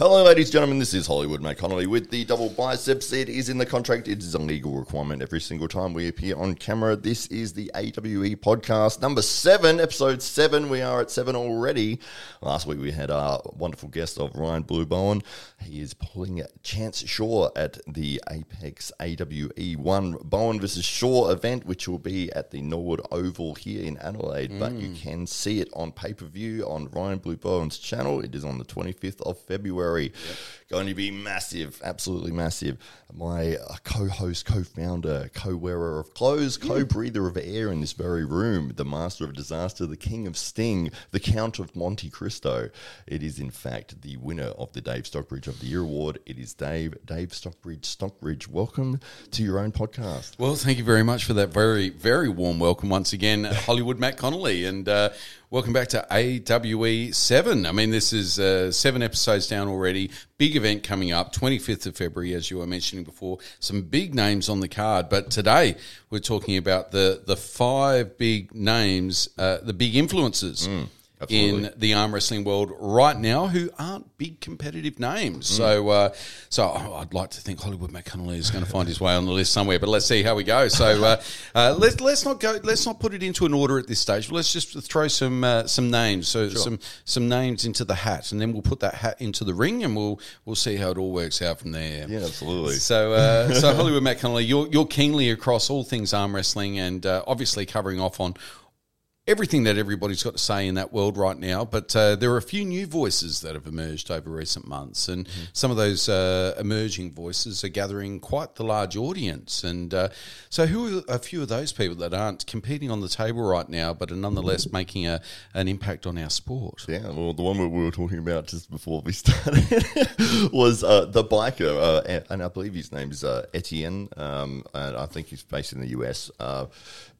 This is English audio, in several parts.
Hello, ladies and gentlemen. This is Hollywood Matt Connolly with the double biceps. It is in the contract. It is a legal requirement every single time we appear on camera. This is the AWE podcast number seven, episode seven. We are at seven already. Last week we had our wonderful guest of Ryan Blue Bowen. He is pulling Chance Shaw at the Apex AWE One Bowen versus Shaw event, which will be at the Norwood Oval here in Adelaide. But you mm. can see it on pay per view on Ryan Blue Bowen's channel. It is on the 25th of February. Very. Yep. Going to be massive, absolutely massive. My uh, co host, co founder, co wearer of clothes, co breather of air in this very room, the master of disaster, the king of sting, the count of Monte Cristo. It is, in fact, the winner of the Dave Stockbridge of the Year Award. It is Dave, Dave Stockbridge. Stockbridge, welcome to your own podcast. Well, thank you very much for that very, very warm welcome once again, Hollywood Matt Connolly, and uh, welcome back to AWE Seven. I mean, this is uh, seven episodes down already. Big event coming up, twenty fifth of February, as you were mentioning before. Some big names on the card, but today we're talking about the the five big names, uh, the big influences. Absolutely. in the arm wrestling world right now, who aren't big competitive names, so uh, so I'd like to think Hollywood Matt Connolly is going to find his way on the list somewhere. But let's see how we go. So uh, uh, let's let's not go. Let's not put it into an order at this stage. Let's just throw some uh, some names, so some some names into the hat, and then we'll put that hat into the ring, and we'll we'll see how it all works out from there. Yeah, absolutely. So, uh, so Hollywood Matt Connolly, you're, you're keenly across all things arm wrestling, and uh, obviously covering off on everything that everybody's got to say in that world right now. But uh, there are a few new voices that have emerged over recent months, and some of those uh, emerging voices are gathering quite the large audience. And uh, so, who are a few of those people that aren't competing on the table right now, but are nonetheless making a, an impact on our sport? Yeah, well, the one we were talking about just before we started was uh, the biker, uh, and- and I believe his name is uh, Etienne, um, and I think he's based in the US.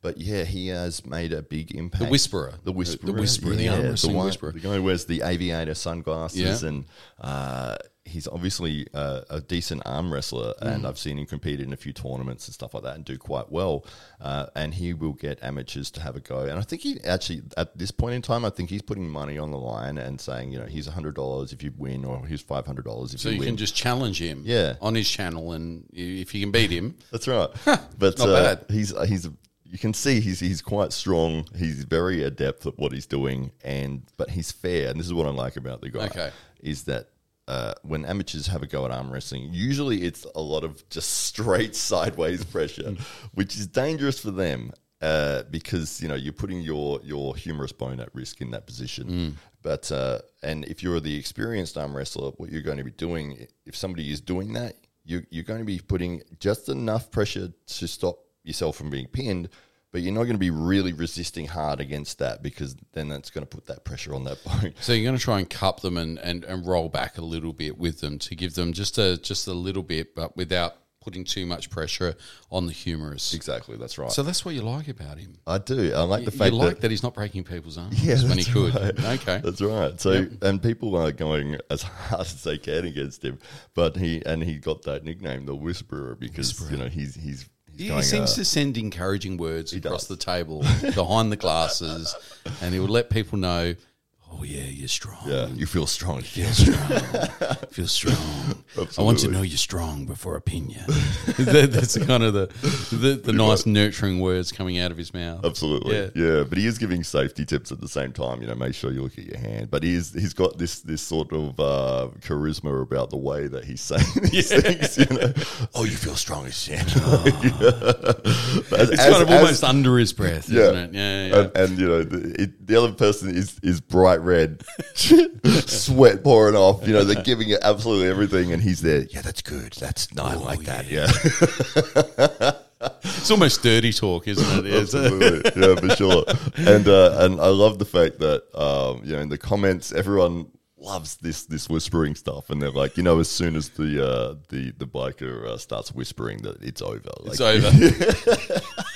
But yeah, he has made a big impact. The Whisperer. the whisperer, The Whisperer, the arm the one, whisperer. the guy who wears the aviator sunglasses, Yeah. and uh, he's obviously uh, a decent arm wrestler, Mm. and I've seen him compete in a few tournaments and stuff like that, and do quite well. Uh, and he will get amateurs to have a go, and I think he actually at this point in time, I think he's putting money on the line and saying, you know, here's hundred dollars if you win, or here's five hundred dollars if So you, you win. So you can just challenge him, Yeah. on his channel, and if you can beat him, That's right. but uh, he's he's you can see he's he's quite strong. He's very adept at what he's doing, and but he's fair. And this is what I like about the guy. Okay. is that. Uh, when amateurs have a go at arm wrestling, usually it's a lot of just straight sideways pressure, which is dangerous for them uh, because you know you're putting your your humerus bone at risk in that position. But uh, and if you're the experienced arm wrestler, what you're going to be doing if somebody is doing that, you, you're going to be putting just enough pressure to stop yourself from being pinned, but you're not going to be really resisting hard against that because then that's going to put that pressure on that bone. So you're going to try and cup them and, and, and roll back a little bit with them to give them just a just a little bit, but without putting too much pressure on the humerus. Exactly, that's right. So that's what you like about him. I do. I like the You fact like that. that, he's not breaking people's arms Yeah, when he could. right. Okay. That's right. So, and people are going as hard as they can against him, but he and he got that nickname, the Whisperer, because you know he's he's. He, going, seems uh, to send encouraging words across does. the table, behind the glasses, and he would let people know, "Oh yeah, you're strong. yeah, you feel strong. Feel strong. Feel strong. I want to know you're strong before I pin you. That- That's kind of the the, the nice nurturing words coming out of his mouth. Absolutely, Yeah. yeah. But he is giving safety tips at the same time. You know, make sure you look at your hand. But he's he's got this this sort of uh, charisma about the way that he's saying these things. You know, oh, you feel strong as shit. It's kind of almost under his breath, isn't it? Yeah, yeah. And, and you know, the, it, the other person is is bright red, sweat pouring off. You know, they're giving it absolutely everything, and he's there. Yeah, that's good. That's no, I like that. Yeah. It's almost dirty talk, isn't it? Absolutely. yeah, for sure. And uh, and I love the fact that um, you know in the comments everyone loves this this whispering stuff, and they're like, you know, as soon as the uh, the the biker uh, starts whispering, that it's over. Like, It's over.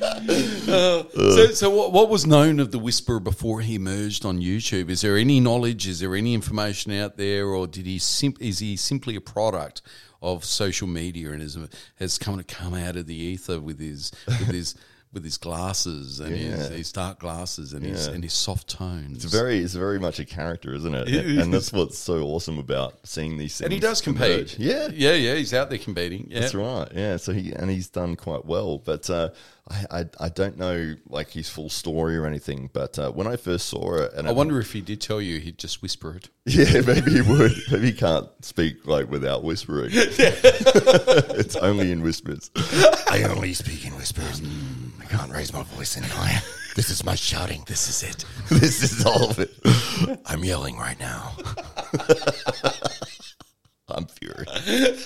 Uh, so, so what, what was known of the Whisperer before he emerged on YouTube? Is there any knowledge? Is there any information out there, or did he sim- is he simply a product of social media and is, has come to come out of the ether with his with his with his glasses and his, Yeah. his dark glasses and his and his soft tones. It's very, it's very much a character, isn't it? It and that's what's so awesome about seeing these things. and he does compete. converge. Yeah, yeah, yeah. He's out there competing. Yeah. That's right. Yeah. So he and he's done quite well, but uh, I, I I don't know like his full story or anything. But uh, when I first saw it, and I wonder if he did tell you, he'd just whisper it. yeah, maybe he would. Maybe he can't speak like without whispering. it's only in whispers. I only speak in whispers. I can't raise my voice any higher. This is my shouting. This is it. this is all of it. I'm yelling right now. I'm furious.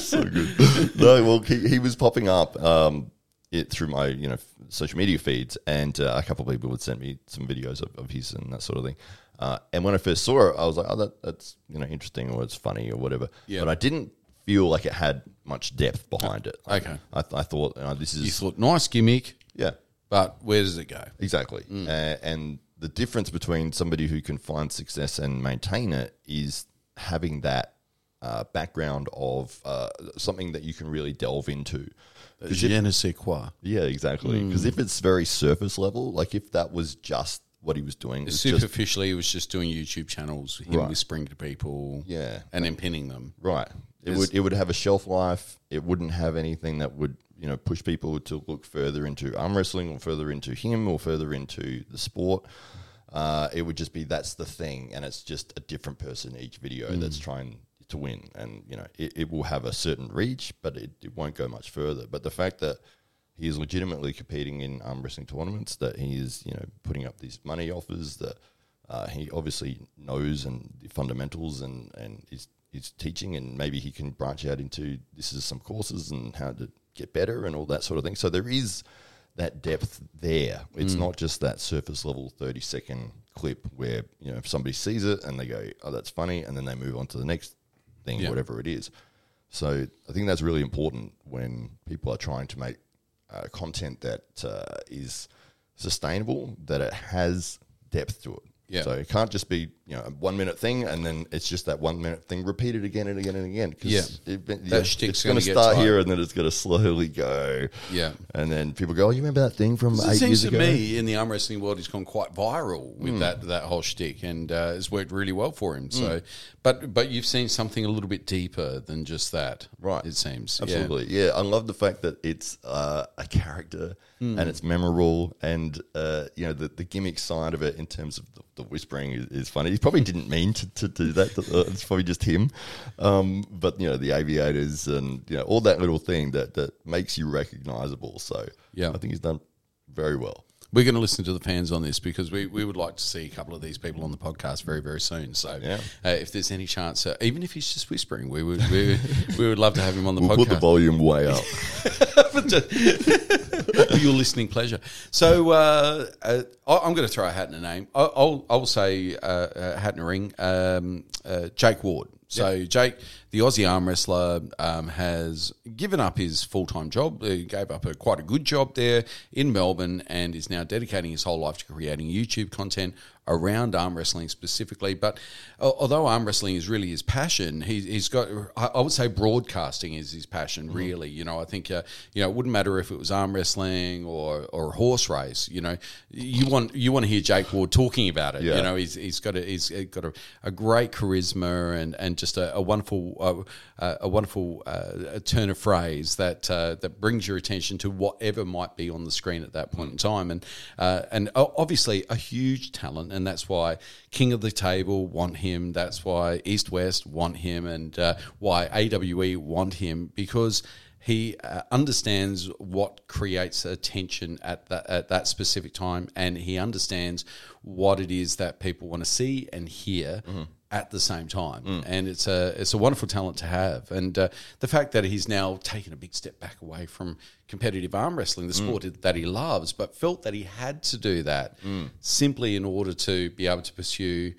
so good. No, well, he, he was popping up um, it through my you know social media feeds, and uh, a couple of people would send me some videos of, of his and that sort of thing. Uh, and when I first saw it, I was like, "Oh, that, that's you know interesting, or it's funny, or whatever." Yeah. But I didn't feel like it had much depth behind it. Okay. I, I thought uh, this You is thought, nice gimmick, yeah, but where does it go? Exactly. Uh, and the difference between somebody who can find success and maintain it is having that uh, background of uh, something that you can really delve into. Je ne sais quoi. yeah, exactly. Because Mm. if it's very surface level, like if that was just what he was doing, it's just Superficially, he was just doing YouTube channels, him Right. whispering to people, Yeah. and then pinning them. Right. It would it would have a shelf life. It wouldn't have anything that would you know push people to look further into arm wrestling or further into him or further into the sport. Uh, it would just be that's the thing, and it's just a different person each video that's trying to win, and you know it, it will have a certain reach, but it, it won't go much further. But the fact that he is legitimately competing in arm wrestling tournaments, that he is you know putting up these money offers, that uh, he obviously knows and the fundamentals and and is teaching, and maybe he can branch out into this is some courses and how to get better and all that sort of thing. So there is that depth there. It's not just that surface level thirty second clip where you know if somebody sees it and they go, "Oh, that's funny," and then they move on to the next thing, Yeah. whatever it is. So I think that's really important when people are trying to make uh, content that uh, is sustainable, that it has depth to it. Yeah. So it can't just be you know a one minute thing and then it's just that one minute thing repeated again and again and again. 'Cause Yeah. it, That yeah, shtick's it's going gonna start tight. here and then it's going to slowly go. Yeah. And then people go, "Oh, you remember that thing from eight years ago?" It seems to ago?" me in the arm wrestling world, he's gone quite viral with Hmm. that that whole shtick, and uh, it's worked really well for him. So, but but you've seen something a little bit deeper than just that, Right. It seems Yeah. Absolutely, yeah. I love the fact that it's uh, a character Hmm. and it's memorable, and uh, you know the, the gimmick side of it in terms of the, the whispering is, is funny. He probably didn't mean to, to do that. Uh, It's probably just him, um, but you know the aviators and you know all that little thing that that makes you recognizable. So Yeah. I think he's done very well. We're going to listen to the fans on this because we, we would like to see a couple of these people on the podcast very very soon. So Yeah. uh, if there's any chance, uh, even if he's just whispering, we would we, we would love to have him on the We'll podcast. put the volume way up. for your listening pleasure. So uh, uh, I'm going to throw a hat in a name. I- I'll I'll say uh, uh, hat in a ring. Um, uh, Jake Ward. So Jake, the Aussie arm wrestler, um, has given up his full time job. He gave up a quite a good job there in Melbourne, and is now dedicating his whole life to creating YouTube content around arm wrestling specifically. But uh, although arm wrestling is really his passion, he, he's got I I would say broadcasting is his passion. Really, you know, I think uh, you know it wouldn't matter if it was arm wrestling or or a horse race. You know, you want you want to hear Jake Ward talking about it. Yeah. You know, he's he's got a he's got a, a great charisma and and just a, a wonderful uh, a wonderful uh, turn of phrase that uh, that brings your attention to whatever might be on the screen at that point in time. And uh, and obviously a huge talent, and that's why King of the Table want him. That's why East West want him, and uh, why AWE want him because he uh, understands what creates attention at that at that specific time, and he understands what it is that people want to see and hear at the same time. And it's a it's a wonderful talent to have, and uh, the fact that he's now taken a big step back away from competitive arm wrestling, the sport that he loves, but felt that he had to do that simply in order to be able to pursue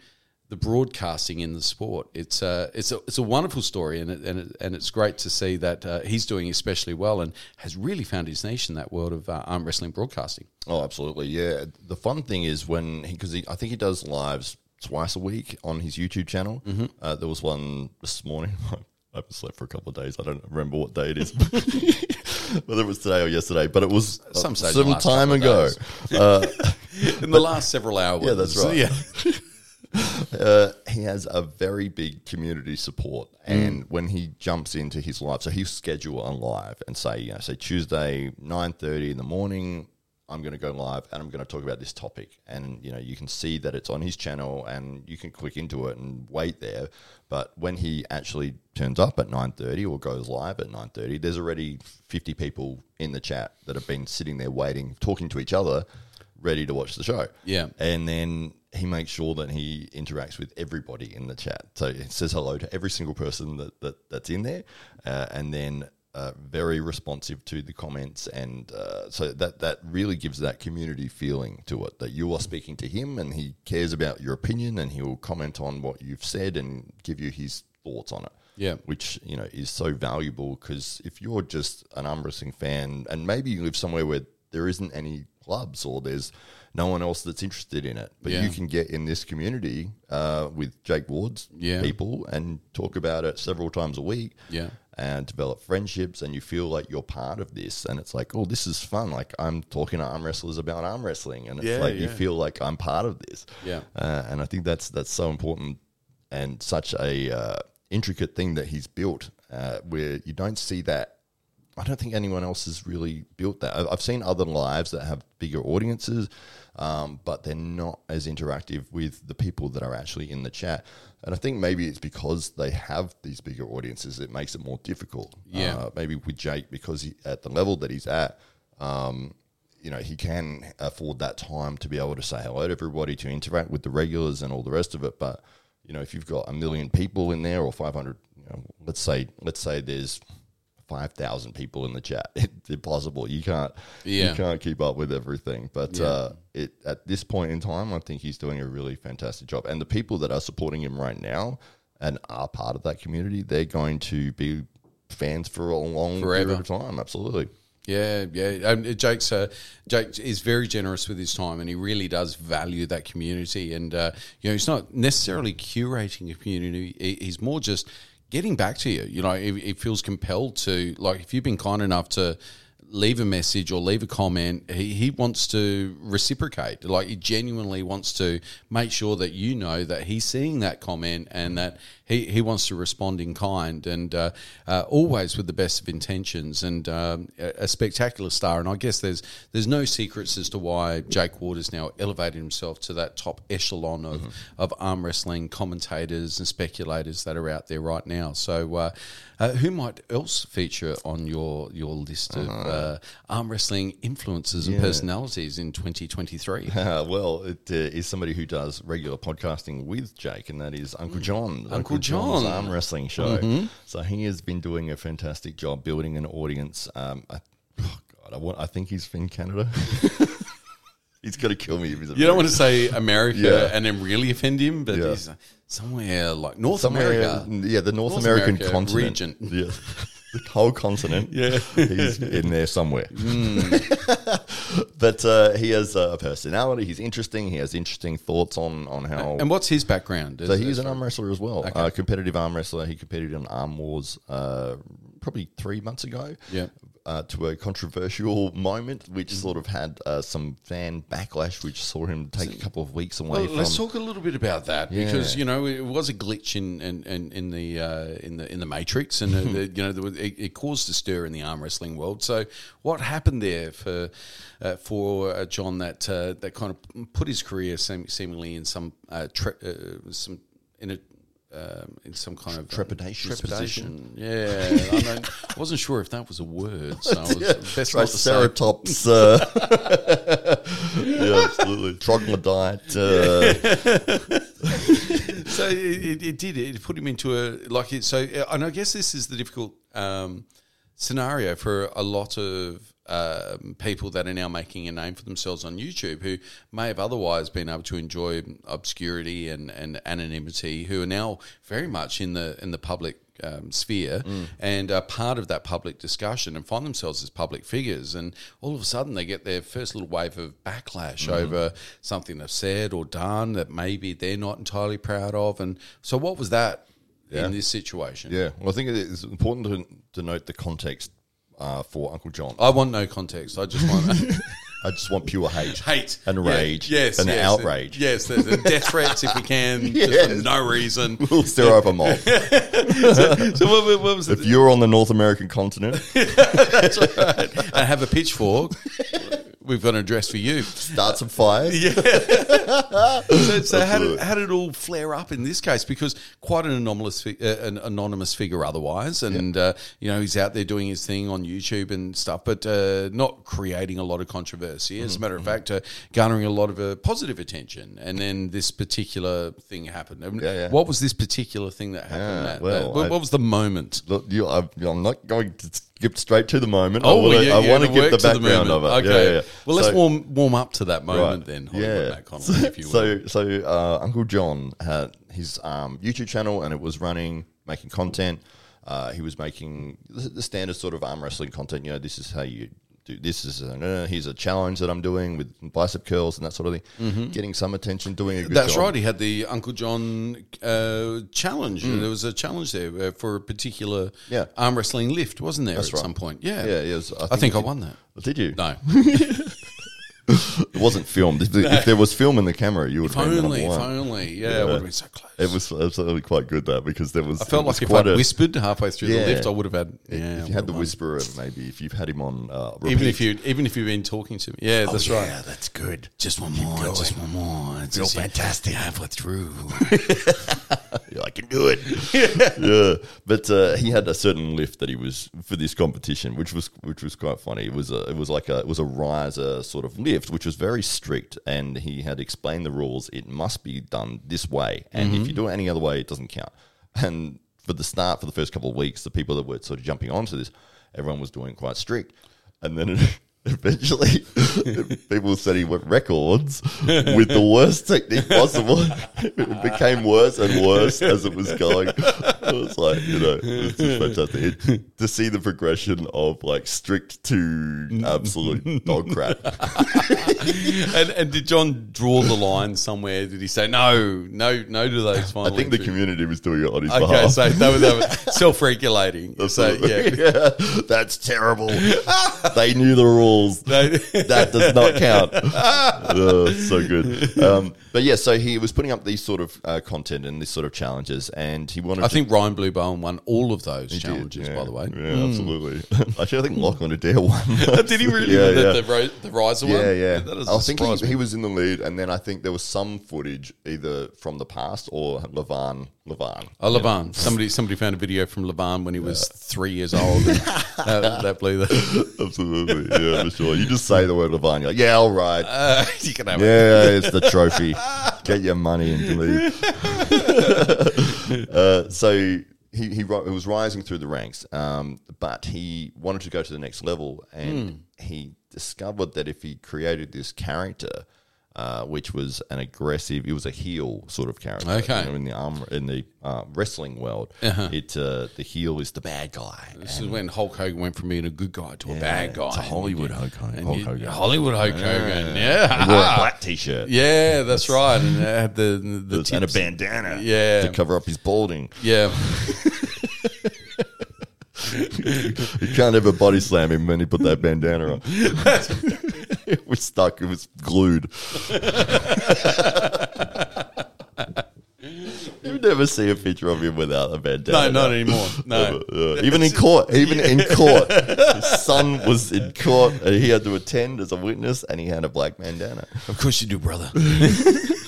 the broadcasting in the sport. It's a it's a it's a wonderful story, and it, and it, and it's great to see that uh, he's doing especially well and has really found his niche in that world of uh, arm wrestling broadcasting. Oh, absolutely. Yeah. The fun thing is when he, because he, I think he does lives twice a week on his YouTube channel. Mm-hmm. Uh, there was one this morning. I haven't slept for a couple of days. I don't remember what day it is. whether it was today or yesterday, but it was uh, Some some time ago. days. in the last several hours. Yeah, that's right. Yeah. Uh, he has a very big community support, Mm. and when he jumps into his live, so he'll schedule a live and say, you know, say Tuesday nine thirty in the morning, I'm going to go live and I'm going to talk about this topic, and you know, you can see that it's on his channel, and you can click into it and wait there. But when he actually turns up at nine thirty or goes live at nine thirty, there's already fifty people in the chat that have been sitting there waiting, talking to each other, ready to watch the show. Yeah. And then he makes sure that he interacts with everybody in the chat. So he says hello to every single person that, that that's in there, uh, and then uh, very responsive to the comments, and uh, so that that really gives that community feeling to it that you are speaking to him, and he cares about your opinion, and he will comment on what you've said and give you his thoughts on it. Yeah. which you know is so valuable because if you're just an arm wrestling fan, and maybe you live somewhere where there isn't any clubs or there's no one else that's interested in it, but Yeah. you can get in this community uh, with Jake Ward's Yeah. people and talk about it several times a week. Yeah. And develop friendships, and you feel like you're part of this, and it's like, oh, this is fun. Like I'm talking to arm wrestlers about arm wrestling, and it's Yeah, like you feel like I'm part of this. Yeah. uh, and I think that's that's so important and such a uh, intricate thing that he's built, uh, where you don't see that. I don't think anyone else has really built that. I've seen other lives that have bigger audiences, um, but they're not as interactive with the people that are actually in the chat. And I think maybe it's because they have these bigger audiences, it makes it more difficult. Yeah. Uh, maybe with Jake, because he, at the level that he's at, um, you know, he can afford that time to be able to say hello to everybody, to interact with the regulars and all the rest of it. But you know, if you've got a million people in there or five hundred, you know, let's say let's say there's five thousand people in the chat, it's impossible. You can't, Yeah. you can't keep up with everything. But Yeah. uh, it at this point in time, I think he's doing a really fantastic job. And the people that are supporting him right now and are part of that community, they're going to be fans for a long Forever. period of time. Absolutely. Yeah, yeah. Um, Jake's uh, Jake is very generous with his time, and he really does value that community. And uh, you know, he's not necessarily curating a community; he's more just getting back to you. You know, it, he feels compelled to like if you've been kind enough to leave a message or leave a comment, he, he wants to reciprocate. Like he genuinely wants to make sure that you know that he's seeing that comment and that he, he wants to respond in kind and uh, uh, always with the best of intentions and um, a, a spectacular star. And I guess there's there's no secrets as to why Jake Ward has now elevated himself to that top echelon of, of arm wrestling commentators and speculators that are out there right now. So uh, who might else feature on your your list of uh, arm wrestling influences and personalities in 2023? Uh, well, it uh, is somebody who does regular podcasting with Jake, and that is Uncle Jon. Uncle Jon's Jon. arm wrestling show. So he has been doing a fantastic job building an audience. Um, I, oh God, I, want, I think he's from Canada. he's going to kill me if he's You don't want to say America Yeah. and then really offend him, but Yeah. he's uh, somewhere like North somewhere, America. yeah, the North, North American America continent, region. yeah, the whole continent, Yeah. he's in there somewhere. but uh, he has a personality. He's interesting. He has interesting thoughts on on how And what's his background? So he's an arm wrestler as well, uh, competitive arm wrestler. He competed in Arm Wars uh, probably three months ago. Yeah. Uh, to a controversial moment, which sort of had uh, some fan backlash, which saw him take a couple of weeks away Well, from. let's talk a little bit about that because you know it was a glitch in in, in, in the uh, in the in the matrix, and the, you know it, it caused a stir in the arm wrestling world. So, what happened there for uh, for uh, Jon that uh, that kind of put his career seem, seemingly in some uh, tre- uh, some in a um, in some kind of um, Trepidatious trepidation. Yeah, I, don't- I wasn't sure if that was a word, so I was best not to say. Triceratops. Uh, yeah, absolutely. Troglodyte. Uh, so it, it, it did it put him into a like it so and i guess this is the difficult um, scenario for a lot of um, people that are now making a name for themselves on youtube who may have otherwise been able to enjoy obscurity and, and anonymity who are now very much in the in the public um, sphere and are part of that public discussion and find themselves as public figures. And all of a sudden they get their first little wave of backlash over something they've said or done that maybe they're not entirely proud of. And so what was that in this situation? Yeah, well, I think it is important to, to note the context uh, for Uncle Jon. I want no context. I just want I just want pure hate, hate and Yeah, rage, yes, and yes, outrage. Yes, there's the death threats if we can, just for no reason. We'll stir up a mob. So what, what- what was it? if you're on the North American continent, I have a pitchfork. We've got an address for you. start some fires. So, so how, did, how did it all flare up in this case? Because quite an anomalous, uh, an anonymous figure otherwise, and uh, you know he's out there doing his thing on YouTube and stuff, but uh, not creating a lot of controversy. As a matter of Mm-hmm. fact, uh, garnering a lot of uh, positive attention. And then this particular thing happened. I mean, Yeah, yeah. What was this particular thing that happened? Yeah, well, what, I- was the moment? Look, you, I, I'm not going to skip straight to the moment. Oh, I want to, yeah, yeah, give the to the background of it. Yeah, Okay. yeah. Well, let's So- warm warm up to that moment Right. then. Hollywood Matt Connolly, if you will. So, so uh, Uncle Jon had his um, YouTube channel, and it was running, making content. Uh, he was making the standard sort of arm wrestling content. You know, this is how you do. This is a, uh, here's a challenge that I'm doing with bicep curls and that sort of thing. Getting some attention, doing a good Mm-hmm. That's job. right. He had the Uncle Jon uh, challenge. Hmm. There was a challenge there uh, for a particular Yeah. arm wrestling lift, wasn't there? at right. some point, yeah. Yeah, it was- I I think think I won that. Did you? No, It wasn't filmed. If, if there was film in the camera, you would if only, if only. Yeah, it would have been so close. It was absolutely quite good though because there was. I felt was like if I'd a- whispered halfway through Yeah. the lift, I would have had. Yeah, if you had the whisperer, maybe if you've had him on, uh, even if you even if you've been talking to me, yeah, Oh, that's yeah, right. Yeah, that's good. Just one more, just one more. It's Feel just- fantastic. halfway through. I can do it. yeah, but uh, he had a certain lift that he was for this competition, which was which was quite funny. It was a it was like a it was a riser sort of lift, which was very strict, and he had explained the rules. It must be done this way, and if you do it any other way, it doesn't count. And for the start, for the first couple of weeks, the people that were sort of jumping onto this, everyone was doing quite strict, and then. It, Eventually, people setting records with the worst technique possible. It became worse and worse as it was going. It was like, you know, it's just fantastic It- to see the progression of like strict to absolute dog crap. and, and did Jon draw the line somewhere? Did he say no, no, no to those final I think the community was doing it on his Okay, behalf. so they were, they were self-regulating. So yeah, yeah, that's terrible. they knew the rules. They- that does not count. Oh, so good. Um, but yeah, so he was putting up these sort of uh, content and these sort of challenges, and he wanted. I to think Ryan Blue Bowen won all of those did, challenges, yeah. by the way. Hmm. Yeah, absolutely. Actually, I think Lachlan Adair won. Did he really Yeah, the, yeah. the, ro- the riser one? Yeah, yeah. That I think he, me. he was in the lead, and then I think there was some footage either from the past or Levan. Levan. Oh, Levan. Somebody somebody found a video from Levan when he was three years old. And that, that blew the. Absolutely, yeah, for sure. You just say the word Levan, you're like, yeah, all right. Uh, you can have it. Yeah, it's the trophy. Get your money and leave. uh, so he he was rising through the ranks, um, but he wanted to go to the next level, and Hmm. he discovered that if he created this character. Uh, which was an aggressive. It was a heel sort of character. Okay. You know, in the arm in the uh, wrestling world, it uh, the heel is the bad guy. This is when Hulk Hogan went from being a good guy to a bad guy. it's a Hollywood And Hulk Hogan. and Hulk Hogan. Hollywood Hulk Hogan. He Yeah. wore a black t-shirt. Yeah, that's right. And had the, the and a bandana. Yeah. to cover up his balding. Yeah. You can't ever body slam him when he put that bandana on. it was stuck. It was glued. you never see a picture of him without a bandana. No, not anymore. No. Uh, even in court, even in court, his son was in court, and he had to attend as a witness, and he had a black bandana. Of course you do, brother.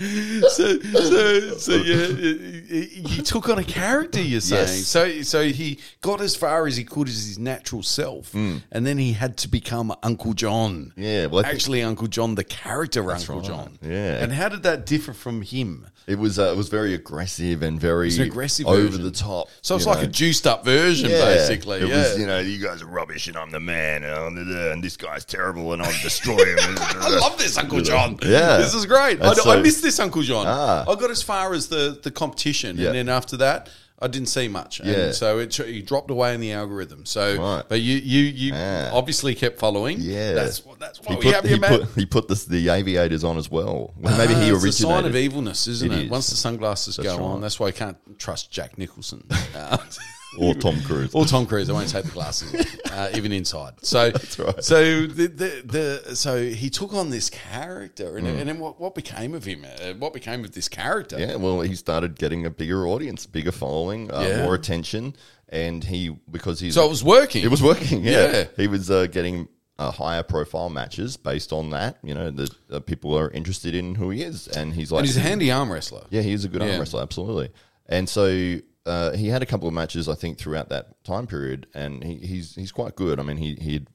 so, so, so yeah, he he took on a character. You're saying Yes. so. So he got as far as he could as his natural self, and then he had to become Uncle Jon. Yeah, well, actually, Uncle Jon, the character Uncle right. Jon. Yeah. and how did that differ from him? It was uh, it was very aggressive and very aggressive over version. the top. So it's like know. a juiced up version, Yeah. basically. It yeah. was, you know, you guys are rubbish and I'm the man and, and this guy's terrible and I'll destroy him. I love this Uncle Jon. Yeah. this is great. I, I so- missed this Uncle Jon. Ah. I got as far as the the competition, Yeah. and then after that, I didn't see much. And Yeah. so it he dropped away in the algorithm. So, Right. but you you you Ah. obviously kept following. Yeah. that's what that's He what we put, have he, man. put, he put this, the aviators on as well. Well, maybe Ah, he it's originated. a sign of evilness, isn't It it? is. Once the sunglasses go right. on, that's why I can't trust Jack Nicholson. Or Tom Cruise. Or Tom Cruise. I won't take the glasses, off, uh, even inside. So, right. so the, the the so he took on this character, Mm. and, and then what, what became of him? Uh, what became of this character? Yeah, well, he started getting a bigger audience, bigger following, uh, Yeah. more attention, and he because he's So it was working. It was working. Yeah, Yeah. he was uh, getting uh, higher profile matches based on that. You know, that uh, people are interested in who he is, and he's like, and he's a handy arm wrestler. yeah, he is a good Yeah. arm wrestler, absolutely. And so uh, he had a couple of matches, I think, throughout that time period, and he, he's he's quite good. I mean, he he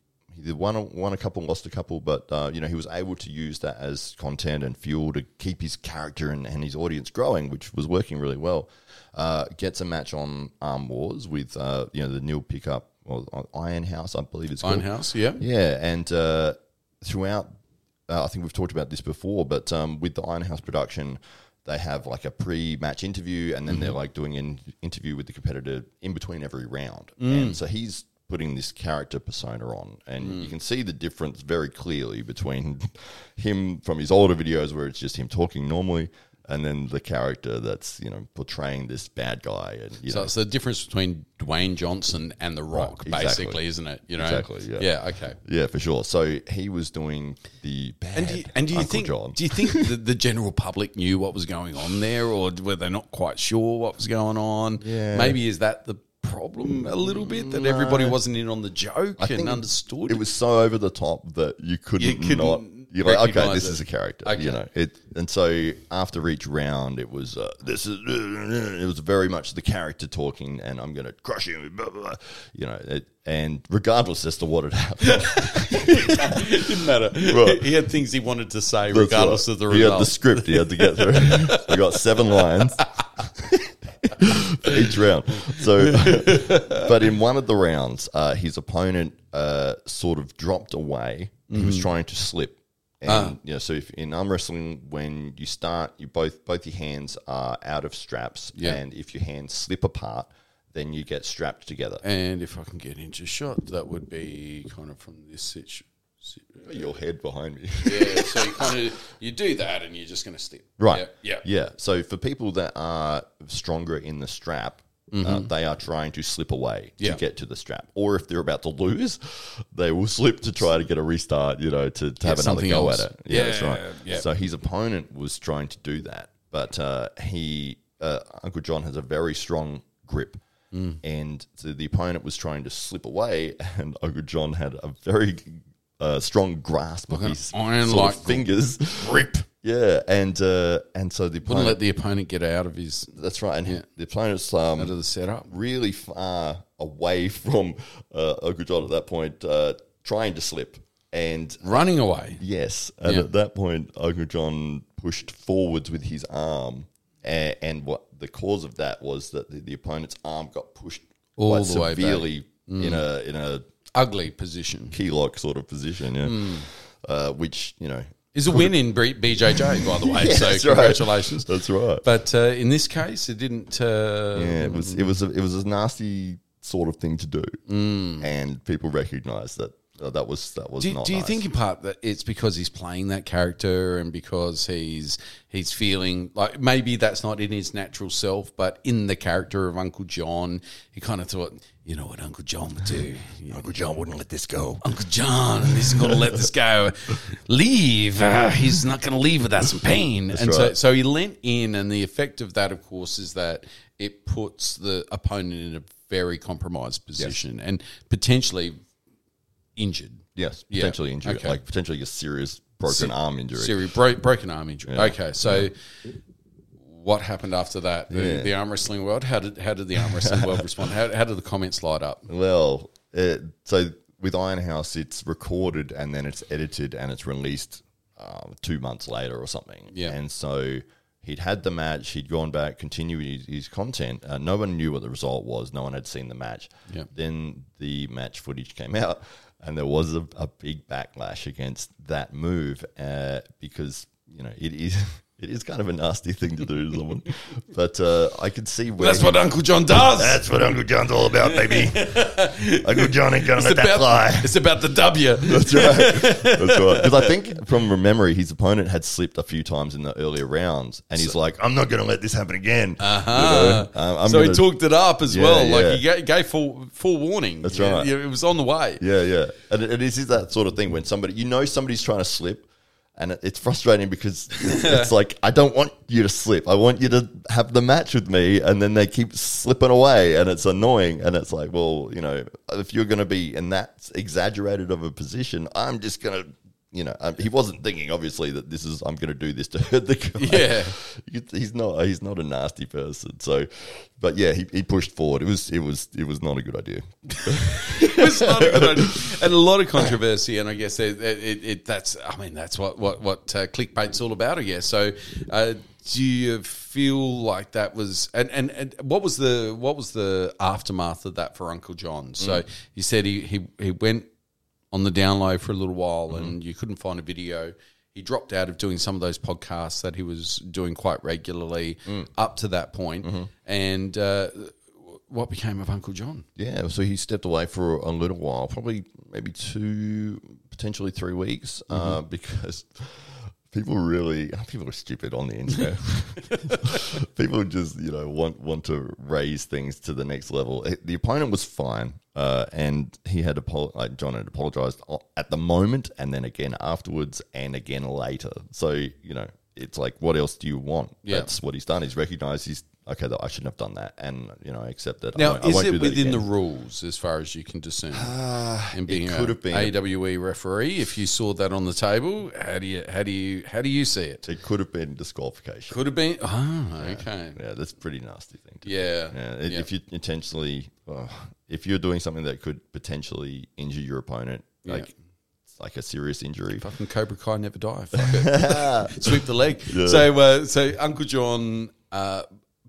he won a, won a couple, lost a couple, but uh, you know he was able to use that as content and fuel to keep his character and, and his audience growing, which was working really well. Uh, gets a match on Arm Wars with uh, you know the Neil Pickup or Iron House, I believe it's called. Ironhouse, yeah. Yeah, and uh, throughout, uh, I think we've talked about this before, but um, with the Iron House production, they have like a pre-match interview, and then they're mm-hmm. like doing an interview with the competitor in between every round, mm. and so he's putting this character persona on, and mm. you can see the difference very clearly between him from his older videos where it's just him talking normally. And then the character that's you know portraying this bad guy, and you So know, it's the difference between Dwayne Johnson and The Rock, exactly. basically, isn't it? You know, Exactly, yeah. yeah, okay. yeah, for sure. So he was doing the bad And do you, and do you Uncle think Jon. do you think the, the general public knew what was going on there, or were they not quite sure what was going on? Yeah. maybe is that the problem a little bit that everybody wasn't in on the joke I and understood? It was so over the top that you couldn't, You couldn't not. You're like, okay, this it. is a character, Okay. you know. It and so after each round, it was uh, this is it was very much the character talking, and I'm going to crush you, blah, blah, blah, you know. It, and regardless as to what had happened, it didn't matter. Right. He had things he wanted to say That's regardless right. of the result. He had the script he had to get through. we got seven lines each round. So, but in one of the rounds, uh, his opponent uh, sort of dropped away. He was trying to slip. Ah. And you know, so if in arm wrestling, when you start, you both both your hands are out of straps, Yeah. and if your hands slip apart, then you get strapped together. and if I can get into shot, that would be kind of from this situation. Your head behind me. Yeah, so you kind of you do that, and you're just going to slip. Right. Yeah. yeah. Yeah. So for people that are stronger in the strap, uh, they are trying to slip away Mm-hmm. Yeah. to get to the strap. Or if they're about to lose, they will slip to try to get a restart, you know, to, to have another go else. at it. Yeah, that's right. yeah. So his opponent was trying to do that. But uh, he, uh, Uncle Jon has a very strong grip. Mm. And so the opponent was trying to slip away, and Uncle Jon had a very uh, strong grasp of his iron-like fingers. Grip. Yeah, and uh, and so the Wouldn't opponent, let the opponent get out of his that's right, and the opponent's um, out of the setup. really far away from uh, at that point, uh, trying to slip, and Running away. yes, and Yeah. at that point, Uncle pushed forwards with his arm, and, and what the cause of that was that the, the opponent's arm got pushed All quite the way back. Mm. severely in a in a Ugly position. key lock sort of position, yeah, Hmm. uh, which you know. Is a win in BJJ, by the way. Yeah, so that's right. congratulations. That's right. But uh, in this case, it didn't. Uh, Yeah, it was it was a, it was a nasty sort of thing to do, and people recognised that uh, that was that was Do, not. do you nice. think in part that it's because he's playing that character and because he's he's feeling like maybe that's not in his natural self, but in the character of Uncle Jon, he kind of thought, you know what Uncle Jon would do. Uncle Jon wouldn't let this go. Uncle Jon, he's going to let this go leave. Uh, he's not going to leave without some pain. and so, right. so he leant in, and the effect of that, of course, is that it puts the opponent in a very compromised position and potentially injured. Yes, Yeah, potentially injury, okay. like potentially a serious broken arm injury. Serious bro- broken arm injury. Okay, so what happened after that? The, Yeah. the arm wrestling world. How did how did the arm wrestling world respond? How, how did the comments light up? Well, it, so with Iron House, it's recorded and then it's edited and it's released um, two months later or something. Yeah. and so. He'd had the match. He'd gone back, continued his, his content. Uh, no one knew what the result was. No one had seen the match. Yeah. Then the match footage came out, and there was a, a big backlash against that move uh, because you know it is It is kind of a nasty thing to do to someone, but uh, I could see where That's what Uncle Jon does. That's what Uncle Jon's all about, baby. Uncle Jon ain't gonna let that fly. it's about the W. That's right. That's right. Because I think from memory, his opponent had slipped a few times in the earlier rounds, and he's like, I'm not gonna let this happen again. Uh-huh. um, I'm so he gonna- talked it up as Yeah, well. yeah. Like he gave, gave full full warning. That's Yeah, right. yeah, It was on the way. Yeah, yeah. And it, it is that sort of thing when somebody, you know, somebody's trying to slip. And it- it's frustrating because it's like, I don't want you to slip. I want you to have the match with me. And then they keep slipping away. And it's annoying. And it's like, well, you know, if you're going to be in that exaggerated of a position, I'm just going to, you know, um, he wasn't thinking, obviously, that this is, I'm going to do this to hurt the guy. Yeah. He's not, he's not a nasty person. So, but yeah, he, he pushed forward. It was, it was, it was not a good idea. It's not a good idea. and a lot of controversy. And I guess it, it, it, that's I mean that's what what what uh, clickbait's all about. I guess. So uh, do you feel like that was and, and and what was the what was the aftermath of that for Uncle Jon? So you said he he he went on the down low for a little while and you couldn't find a video. He dropped out of doing some of those podcasts that he was doing quite regularly up to that point. And uh, what became of Uncle Jon? Yeah, so he stepped away for a little while, probably maybe two, potentially three weeks, uh, because people really people are stupid on the internet. people just you know want want to raise things to the next level. It- the opponent was fine, uh, and he had apo- like Jon had apologized at the moment, and then again afterwards, and again later. So you know. It's like, what else do you want? Yeah. That's what he's done. He's recognized he's okay. That I shouldn't have done that, and you know, I accept. I Now, won't- I is won't it that within the rules as far as you can discern? in being it could a have been. AWE referee, if you saw that on the table, how do you how do you how do you see it? It could have been disqualification. Could have been. Oh, okay. Yeah, that's a pretty nasty thing. To Yeah. yeah. Yeah. If you intentionally, uh, if you're doing something that could potentially injure your opponent, like it's like a serious injury. Fucking Cobra Kai never die. Fuck it. Sweep the leg. So, uh, so Uncle Jon, uh,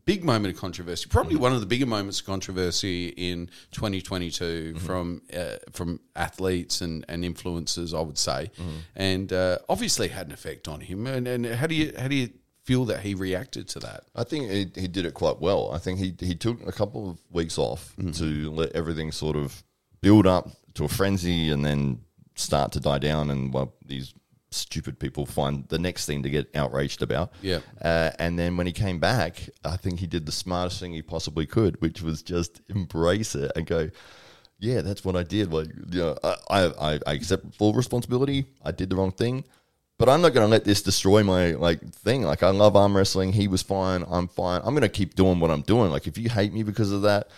big moment of controversy. Probably Mm-hmm. one of the bigger moments of controversy in 2022 Mm-hmm. from uh, from athletes and, and influencers, I would say, Mm-hmm. and uh, obviously had an effect on him. And, and how do you how do you feel that he reacted to that? I think he, he did it quite well. I think he he took a couple of weeks off Mm-hmm. to let everything sort of build up to a frenzy and then start to die down. And well, these stupid people find the next thing to get outraged about. Yeah. Uh, and then when he came back, I think he did the smartest thing he possibly could, which was just embrace it and go, yeah, that's what I did. Like, you know, I, I, I accept full responsibility. I did the wrong thing, but I'm not going to let this destroy my like thing. Like, I love arm wrestling. He was fine. I'm fine. I'm going to keep doing what I'm doing. Like, if you hate me because of that,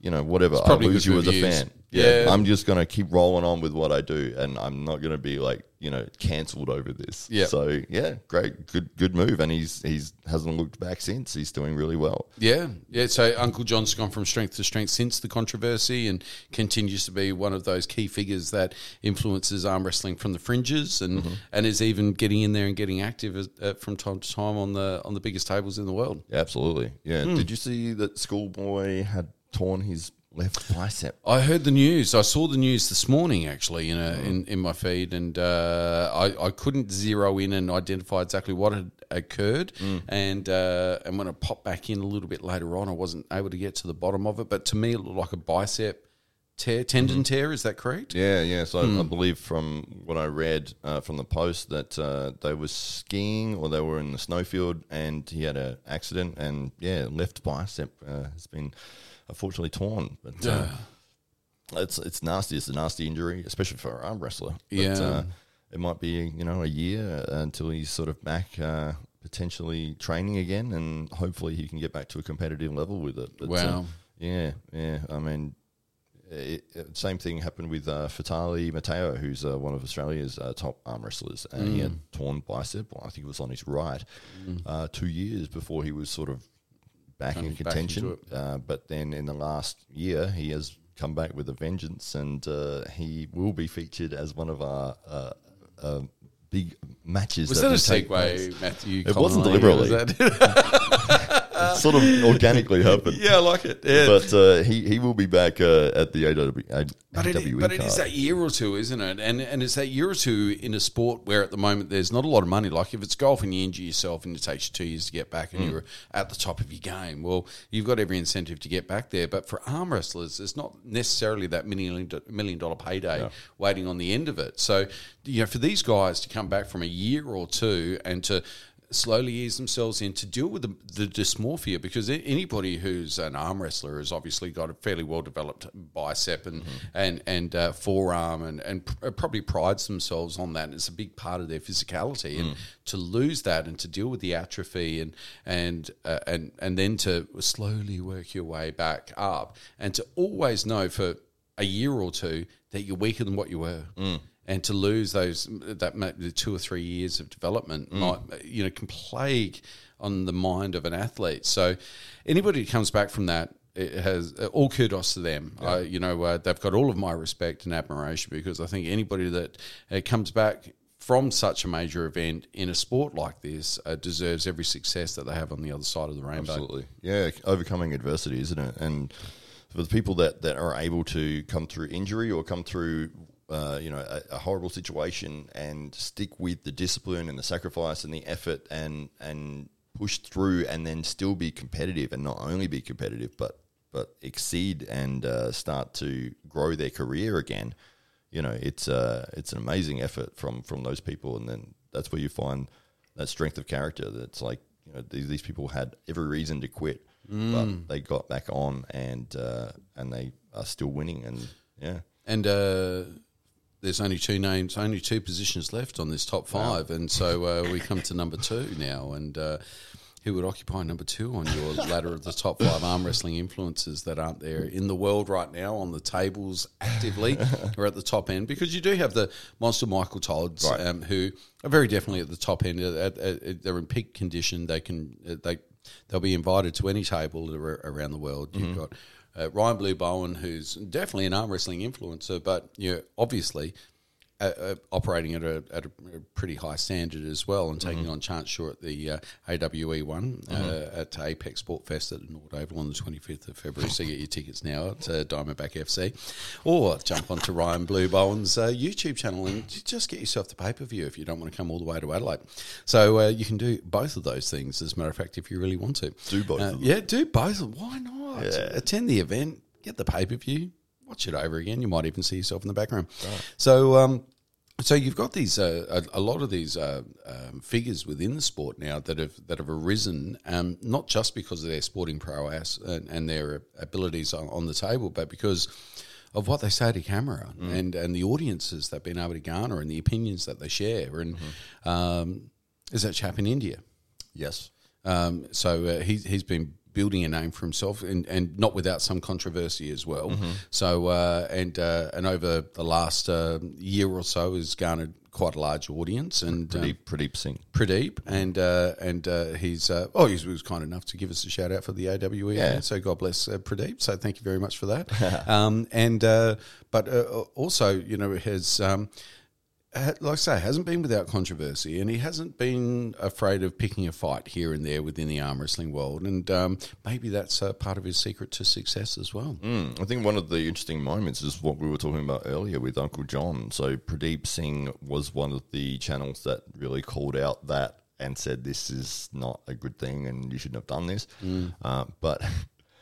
you know, whatever. I lose you as a reviews. fan. Yeah. I'm just going to keep rolling on with what I do, and I'm not going to be like, you know, cancelled over this. Yeah. So yeah, great, good, good move, and he's he's hasn't looked back since. He's doing really well. Yeah, yeah. So Uncle Jon's gone from strength to strength since the controversy, and continues to be one of those key figures that influences arm wrestling from the fringes, and and is even getting in there and getting active as, uh, from time to time on the on the biggest tables in the world. Absolutely. Yeah. Hmm. Did you see that schoolboy had torn his left bicep? I heard the news. I saw the news this morning, actually, in a, in, in my feed, and uh, I, I couldn't zero in and identify exactly what had occurred. And uh, and when I popped back in a little bit later on, I wasn't able to get to the bottom of it. But to me, it looked like a bicep tear, tendon tear. Is that correct? Yeah, yeah. So Hmm. I believe from what I read uh, from the post that uh, they were skiing or they were in the snowfield and he had an accident and yeah, left bicep uh, has been unfortunately torn. But uh, it's it's nasty. It's a nasty injury, especially for an arm wrestler. But, Yeah. uh, it might be you know a year until he's sort of back. Uh, Potentially training again, and hopefully he can get back to a competitive level with it. But, uh, Wow. yeah, yeah. I mean, it, it- same thing happened with uh, Fatali Mateo, who's uh, one of Australia's uh, top arm wrestlers, and he had Mm. torn bicep. Well, I think it was on his right, uh, two years before he was sort of back in of back contention. Uh, but then in the last year, he has come back with a vengeance, and uh, he will be featured as one of our uh, uh, big matches. Was that a take place. segue, Matthew? It wasn't deliberately. Was sort of organically happened. Yeah, I like it. Yeah. But uh, he he will be back uh, at the AW, But, it, AWE but it is card. that year or two, isn't it? And and it's that year or two in a sport where at the moment there's not a lot of money. Like if it's golf and you injure yourself and it takes you two years to get back and you're at the top of your game, well, you've got every incentive to get back there. But for arm wrestlers, it's not necessarily that million million dollar payday waiting on the end of it. So you know, for these guys to come back from a year or two and to slowly ease themselves in to deal with the, the dysmorphia because anybody who's an arm wrestler has obviously got a fairly well developed bicep and and and uh, forearm and and pr- probably prides themselves on that. And it's a big part of their physicality, and to lose that and to deal with the atrophy and and uh, and and then to slowly work your way back up, and to always know for a year or two that you're weaker than what you were. And to lose those that the two or three years of development might you know can plague on the mind of an athlete. So anybody who comes back from that it has uh, all kudos to them. Uh, you know uh, they've got all of my respect and admiration because I think anybody that uh, comes back from such a major event in a sport like this uh, deserves every success that they have on the other side of the rainbow. Absolutely. Yeah, overcoming adversity, isn't it? And for the people that, that are able to come through injury or come through, uh, you know, a, a horrible situation and stick with the discipline and the sacrifice and the effort and and push through and then still be competitive and not only be competitive but but exceed and uh, start to grow their career again. You know, it's uh, it's an amazing effort from from those people, and then that's where you find that strength of character. That's like you know these, these people had every reason to quit, but they got back on and uh, and they are still winning. And yeah, And uh, there's only two names, only two positions left on this top five, and so uh, we come to number two now. And uh, who would occupy number two on your ladder of the top five arm wrestling influencers that aren't there in the world right now on the tables actively or at the top end? Because you do have the monster Michael Todds, Right. um, who are very definitely at the top end. At, at, at- they're in peak condition. They can they they'll be invited to any table around the world. You've got uh, Ryan Blue Bowen, who's definitely an arm wrestling influencer, but you know, obviously uh, uh, operating at a, at a pretty high standard as well, and taking on Chance Shaw at the uh, AWE one uh, at Apex Sport Fest at Norwood Oval on the 25th of February. so get your tickets now at uh, Diamondback FC, or jump onto Ryan Blue Bowen's uh, YouTube channel and just get yourself the pay per view if you don't want to come all the way to Adelaide. So uh, you can do both of those things, as a matter of fact, if you really want to. Do both Uh, of them. yeah, do both. Why not? Attend the event, get the pay per view, watch it over again. You might even see yourself in the background. So, um, so you've got these uh, a, a lot of these uh, um, figures within the sport now that have that have arisen, um, not just because of their sporting prowess and, and their abilities on, on the table, but because of what they say to camera and and the audiences they've been able to garner and the opinions that they share. And um, is that chap in India? yes, Um, so uh, he's he's been building a name for himself, and, and not without some controversy as well. So uh, and uh, and over the last uh, year or so, has garnered quite a large audience. And um, Pradeep, Pradeep Singh. Pradeep, and uh, and uh, he's uh, oh he was kind enough to give us a shout out for the AWE. Yeah. So God bless uh, Pradeep. So thank you very much for that. um, and uh, but uh, also you know has. Um, like I say, hasn't been without controversy, and he hasn't been afraid of picking a fight here and there within the arm wrestling world, and um, maybe that's uh, part of his secret to success as well. Mm, I think one of the interesting moments is what we were talking about earlier with Uncle Jon. So Pradeep Singh was one of the channels that really called out that and said this is not a good thing and you shouldn't have done this. Uh, but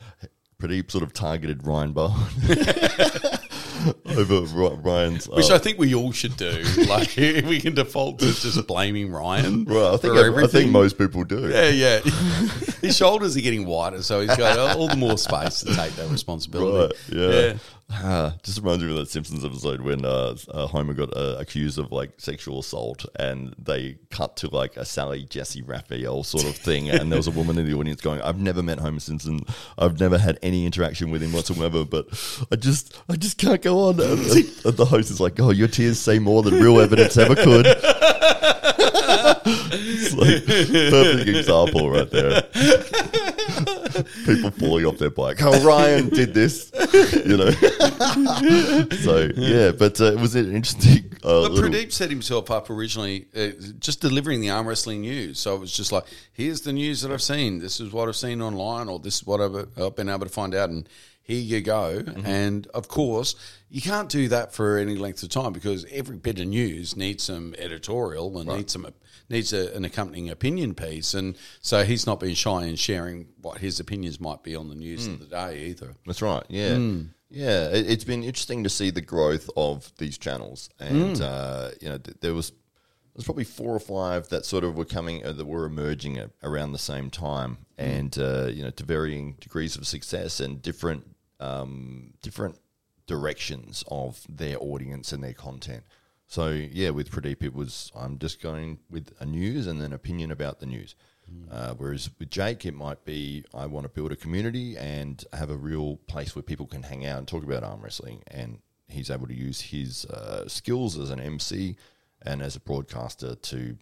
Pradeep sort of targeted Ryan Bowen over Ryan's. Which uh, I think we all should do. Like we can default to just blaming Ryan. well, I think for I, I think most people do. Yeah, yeah. His shoulders are getting wider, so he's got all the more space to take that responsibility. Right, yeah. Just reminds me of that Simpsons episode when uh, uh, Homer got uh, accused of like sexual assault, and they cut to like a Sally Jessy Raphael sort of thing, and there was a woman in the audience going, "I've never met Homer Simpson, I've never had any interaction with him whatsoever, but I just, I just can't go on." And, and- and the host is like, "Oh, your tears say more than real evidence ever could." it's like perfect example right there. people falling off their bike. Oh, Ryan did this, you know. so yeah, but uh, it was an interesting. Uh, But little- Pradeep set himself up originally uh, just delivering the arm wrestling news. So it was just like, here's the news that I've seen. This is what I've seen online, or this is what I've, I've been able to find out. And here you go. Mm-hmm. And of course, you can't do that for any length of time because every bit of news needs some editorial and needs some needs a, an accompanying opinion piece. And so he's not been shy in sharing what his opinions might be on the news Mm. of the day either. That's right. Yeah, yeah. It, it's been interesting to see the growth of these channels, and uh, you know, th- there was there's probably four or five that sort of were coming uh, that were emerging at, around the same time, and uh, you know, to varying degrees of success and different um, different directions of their audience and their content. So yeah, with Pradeep, it was I'm just going with a news and then opinion about the news. Uh, whereas with Jake, it might be I want to build a community and have a real place where people can hang out and talk about arm wrestling. And he's able to use his uh, skills as an MC and as a broadcaster to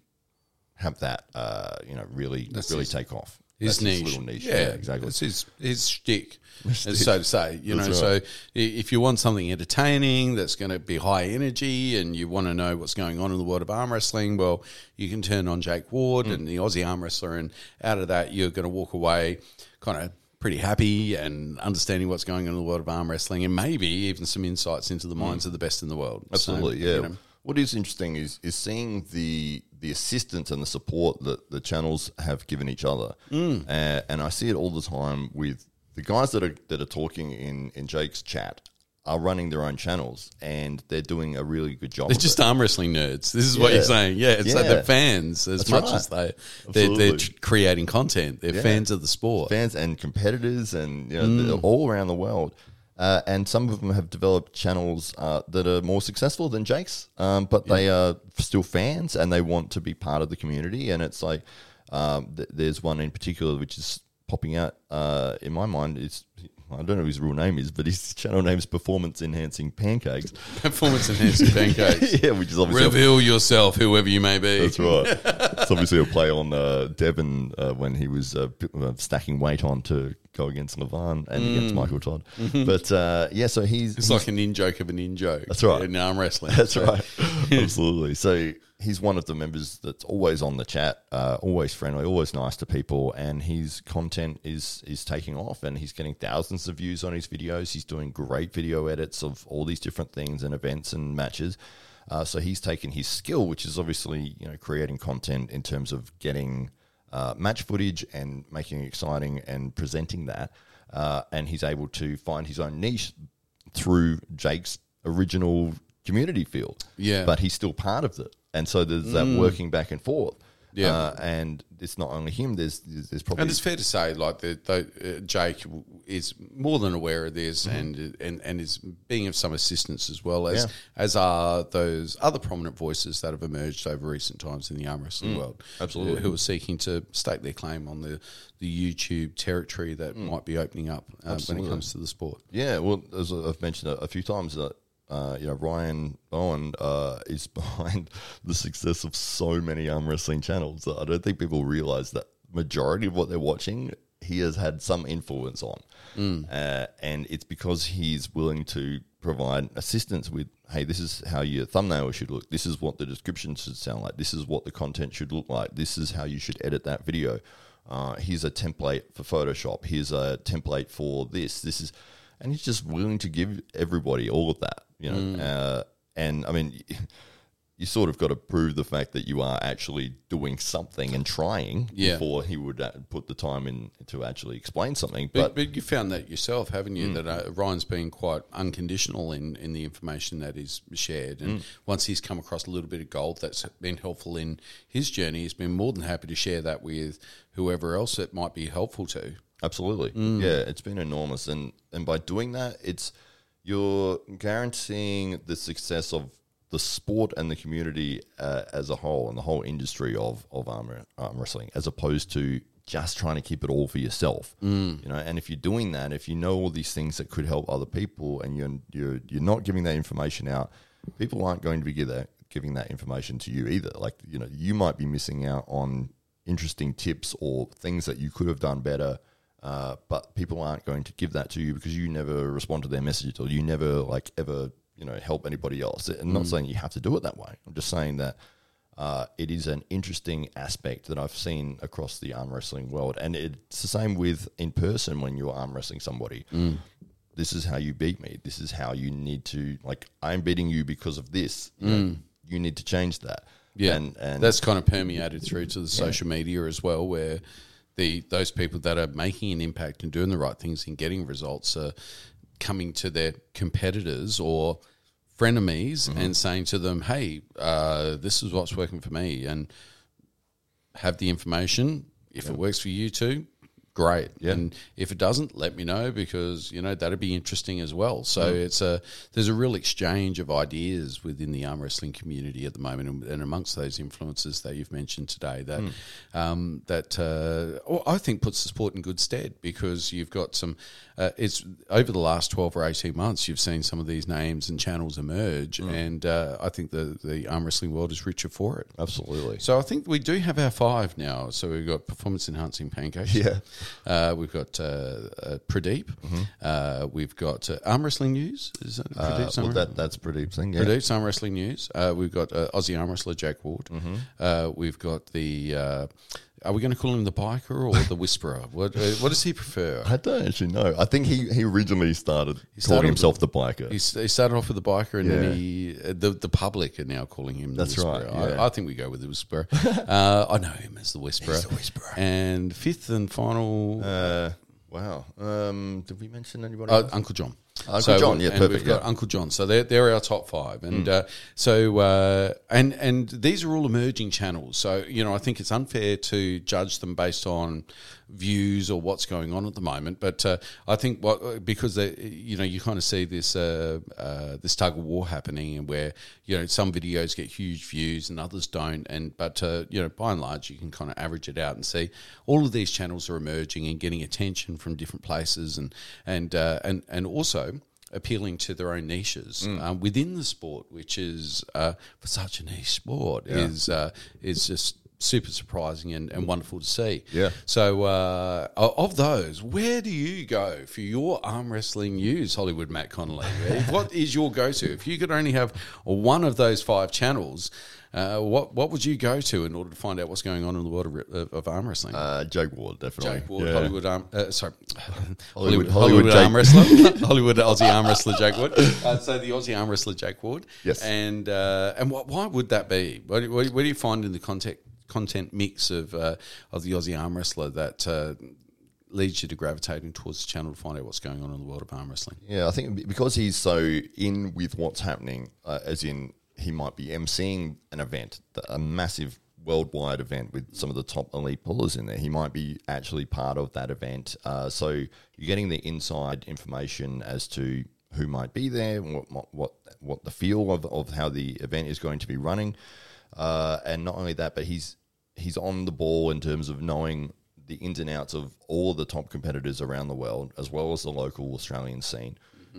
have that uh, you know really really his- take off. His niche. little niche. Yeah, exactly. It's his his shtick, so to say. You know, That's so right. i- if you want something entertaining that's going to be high energy, and you want to know what's going on in the world of arm wrestling, well, you can turn on Jake Ward Mm. and the Aussie arm wrestler, and out of that, you're going to walk away kind of pretty happy and understanding what's going on in the world of arm wrestling, and maybe even some insights into the minds of the best in the world. So, Mm. Absolutely, yeah. you know, What is interesting is is seeing the the assistance and the support that the channels have given each other, Mm. uh, and I see it all the time with the guys that are that are talking in in Jake's chat are running their own channels and they're doing a really good job. They're just it. arm wrestling nerds. This is what you're saying. Yeah, it's like Yeah. they're fans as That's much right. as they they're, they're creating content. They're Yeah. fans of the sport. fans and competitors and you know Mm. all around the world. Uh, and some of them have developed channels uh, that are more successful than Jake's, um, but they are still fans and they want to be part of the community. And it's like um, th- there's one in particular which is popping out uh, in my mind. It's I don't know what his real name is, but his channel name is Performance Enhancing Pancakes. Performance enhancing pancakes. yeah, which is obviously a Reveal yourself, whoever you may be. That's right. it's obviously a play on uh, Devon uh, when he was uh, p- uh, stacking weight on to go against Levan and against Michael Todd. But uh, yeah, so he's, It's like an in joke of an in joke. That's right. In arm wrestling. that's So- right, absolutely. So he's one of the members that's always on the chat, uh, always friendly, always nice to people, and his content is is taking off, and he's getting thousands of views on his videos. He's doing great video edits of all these different things and events and matches. Uh, so he's taken his skill, which is obviously you know creating content in terms of getting uh, match footage and making it exciting and presenting that, uh, and he's able to find his own niche through Jake's original community field. Yeah. Mm. But he's still part of it. And so there's that working back and forth. Yeah. Uh, and it's not only him, there's there's, probably And it's fair to say, like the uh, Jake is more than aware of Mm-hmm. this, and and and is being of some assistance as well as Yeah. as are those other prominent voices that have emerged over recent times in the arm wrestling world, Mm. absolutely. uh, who are seeking to stake their claim on the the YouTube territory that might be opening up uh, when Mm. It comes to the sport. Yeah, well, as I've mentioned a, a few times, that uh, you know Ryan Bowen uh, is behind the success of so many arm wrestling channels. I don't think people realize that majority of what they're watching, he has had some influence on, uh, and it's because he's willing to provide assistance with. Hey, this is how your thumbnail should look. This is what the description should sound like. This is what the content should look like. This is how you should edit that video. Uh, here's a template for Photoshop. Here's a template for this. This is, and he's just willing to give everybody all of that, you know. Uh, and I mean, you sort of got to prove the fact that you are actually doing something and trying Yeah. before he would uh, put the time in to actually explain something. But, But, but you found that yourself, haven't you? That uh, Ryan's been quite unconditional in, in the information that is shared. And once he's come across a little bit of gold that's been helpful in his journey, he's been more than happy to share that with whoever else it might be helpful to. Absolutely. Yeah, it's been enormous. And and by doing that, it's you're guaranteeing the success of the sport and the community uh, as a whole and the whole industry of, of arm, arm wrestling as opposed to just trying to keep it all for yourself. You know, and if you're doing that, if you know all these things that could help other people and you're you're, you're not giving that information out, people aren't going to be give that, giving that information to you either. Like, you know, you might be missing out on interesting tips or things that you could have done better uh, but people aren't going to give that to you because you never respond to their messages or you never like ever you know help anybody else. I'm not saying you have to do it that way. I'm just saying that uh, it is an interesting aspect that I've seen across the arm wrestling world, and it's the same with in person when you're arm wrestling somebody. This is how you beat me. This is how you need to like. I'm beating you because of this. You, know, you need to change that. Yeah, and, and that's kind of permeated through to the social media as well, where the those people that are making an impact and doing the right things and getting results are coming to their competitors or frenemies Mm-hmm. and saying to them, "Hey, uh, this is what's working for me," and have the information. If it works for you too, great. And if it doesn't, let me know because you know that'd be interesting as well. So Mm. it's a there's a real exchange of ideas within the arm wrestling community at the moment, and, and amongst those influences that you've mentioned today, that Mm. um, that uh, I think puts the sport in good stead because you've got some. Uh, it's over the last twelve or eighteen months, you've seen some of these names and channels emerge, Mm. and uh, I think the the arm wrestling world is richer for it. absolutely. So I think we do have our five now. So we've got performance enhancing pancakes. Yeah. Uh, we've got uh, uh, Pradeep. Uh, we've got uh, arm wrestling news. Is that Uh, Pradeep's well, that that's pretty thing. Yeah. Pradeep's arm wrestling news. Uh, we've got uh, Aussie arm wrestler Jack Ward. Mm-hmm. Uh, we've got the. Are we going to call him the biker or the whisperer? what uh, What does he prefer? I don't actually know. I think he, he originally started, started calling himself the biker. He, he started off with the biker, and Yeah. then he uh, the the public are now calling him. That's whisperer. right, yeah. I, I think we go with the whisperer. uh, I know him as the whisperer. the whisperer. And fifth and final, Uh, wow. Um, did we mention anybody? Uh. Uncle Jon. Uncle Jon, yeah, and perfect, We've got yeah. Uncle Jon, so they're they're our top five, and uh, so uh, and and these are all emerging channels. So you know, I think it's unfair to judge them based on views or what's going on at the moment. But uh, I think what because they, you know you kind of see this uh, uh, this tug of war happening, and where you know some videos get huge views and others don't, and but uh, you know by and large you can kind of average it out and see all of these channels are emerging and getting attention from different places, and and uh, and and also appealing to their own niches Mm. um, within the sport, which is uh, for such a niche sport is uh, is just super surprising and, and wonderful to see. Yeah. So uh, of those, where do you go for your arm wrestling news, Hollywood Matt Connolly? what is your go to? If you could only have one of those five channels. Uh, what what would you go to in order to find out what's going on in the world of, of, of arm wrestling? uh, Jake Ward, definitely. Jake Ward, Yeah. Hollywood arm, uh, sorry, Hollywood- Hollywood, Hollywood arm wrestler, Hollywood Aussie arm wrestler Jake Wood. Uh, so the Aussie arm wrestler Jake Ward. Yes. and uh, and what, why would that be? What, do- what, what do you find in the content content mix of uh, of the Aussie arm wrestler that uh, leads you to gravitating towards the channel to find out what's going on in the world of arm wrestling? Yeah, I think because he's so in with what's happening, uh, as in he might be emceeing an event, a massive worldwide event with some of the top elite pullers in there. He might be actually part of that event. Uh, so you're getting the inside information as to who might be there, what what what, the feel of, of how the event is going to be running, uh, and not only that, but he's he's on the ball in terms of knowing the ins and outs of all the top competitors around the world, as well as the local Australian scene.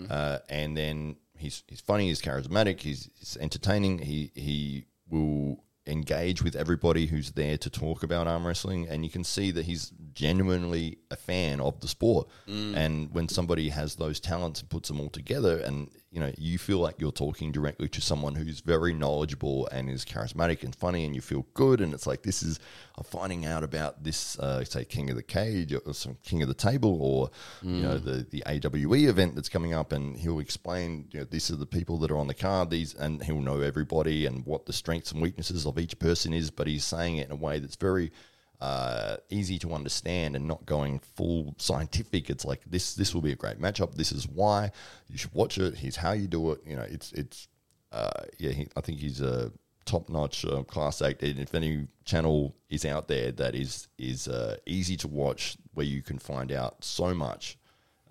Uh, and then he's he's funny, he's charismatic, he's, he's entertaining. He he will engage with everybody who's there to talk about arm wrestling, and you can see that he's genuinely a fan of the sport. And when somebody has those talents and puts them all together, and you know you feel like you're talking directly to someone who's very knowledgeable and is charismatic and funny, and you feel good, and it's like this is I'm finding out about this, uh, say King of the Cage or some King of the Table, or you know the the AWE event that's coming up, and he'll explain you know these are the people that are on the card, these, and he'll know everybody and what the strengths and weaknesses of each person is, but he's saying it in a way that's very uh, easy to understand and not going full scientific. It's like this this will be a great matchup. This is why you should watch it. Here's how you do it. You know, it's it's uh, yeah. He, I think he's a top notch uh, class act. And if any channel is out there that is is uh, easy to watch, where you can find out so much,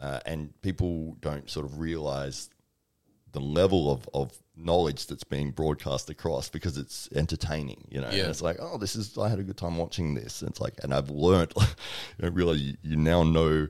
uh, and people don't sort of realize the level of, of knowledge that's being broadcast across because it's entertaining, you know. And it's like, oh, this is I had a good time watching this. And it's like, and I've learned, you know, really, you now know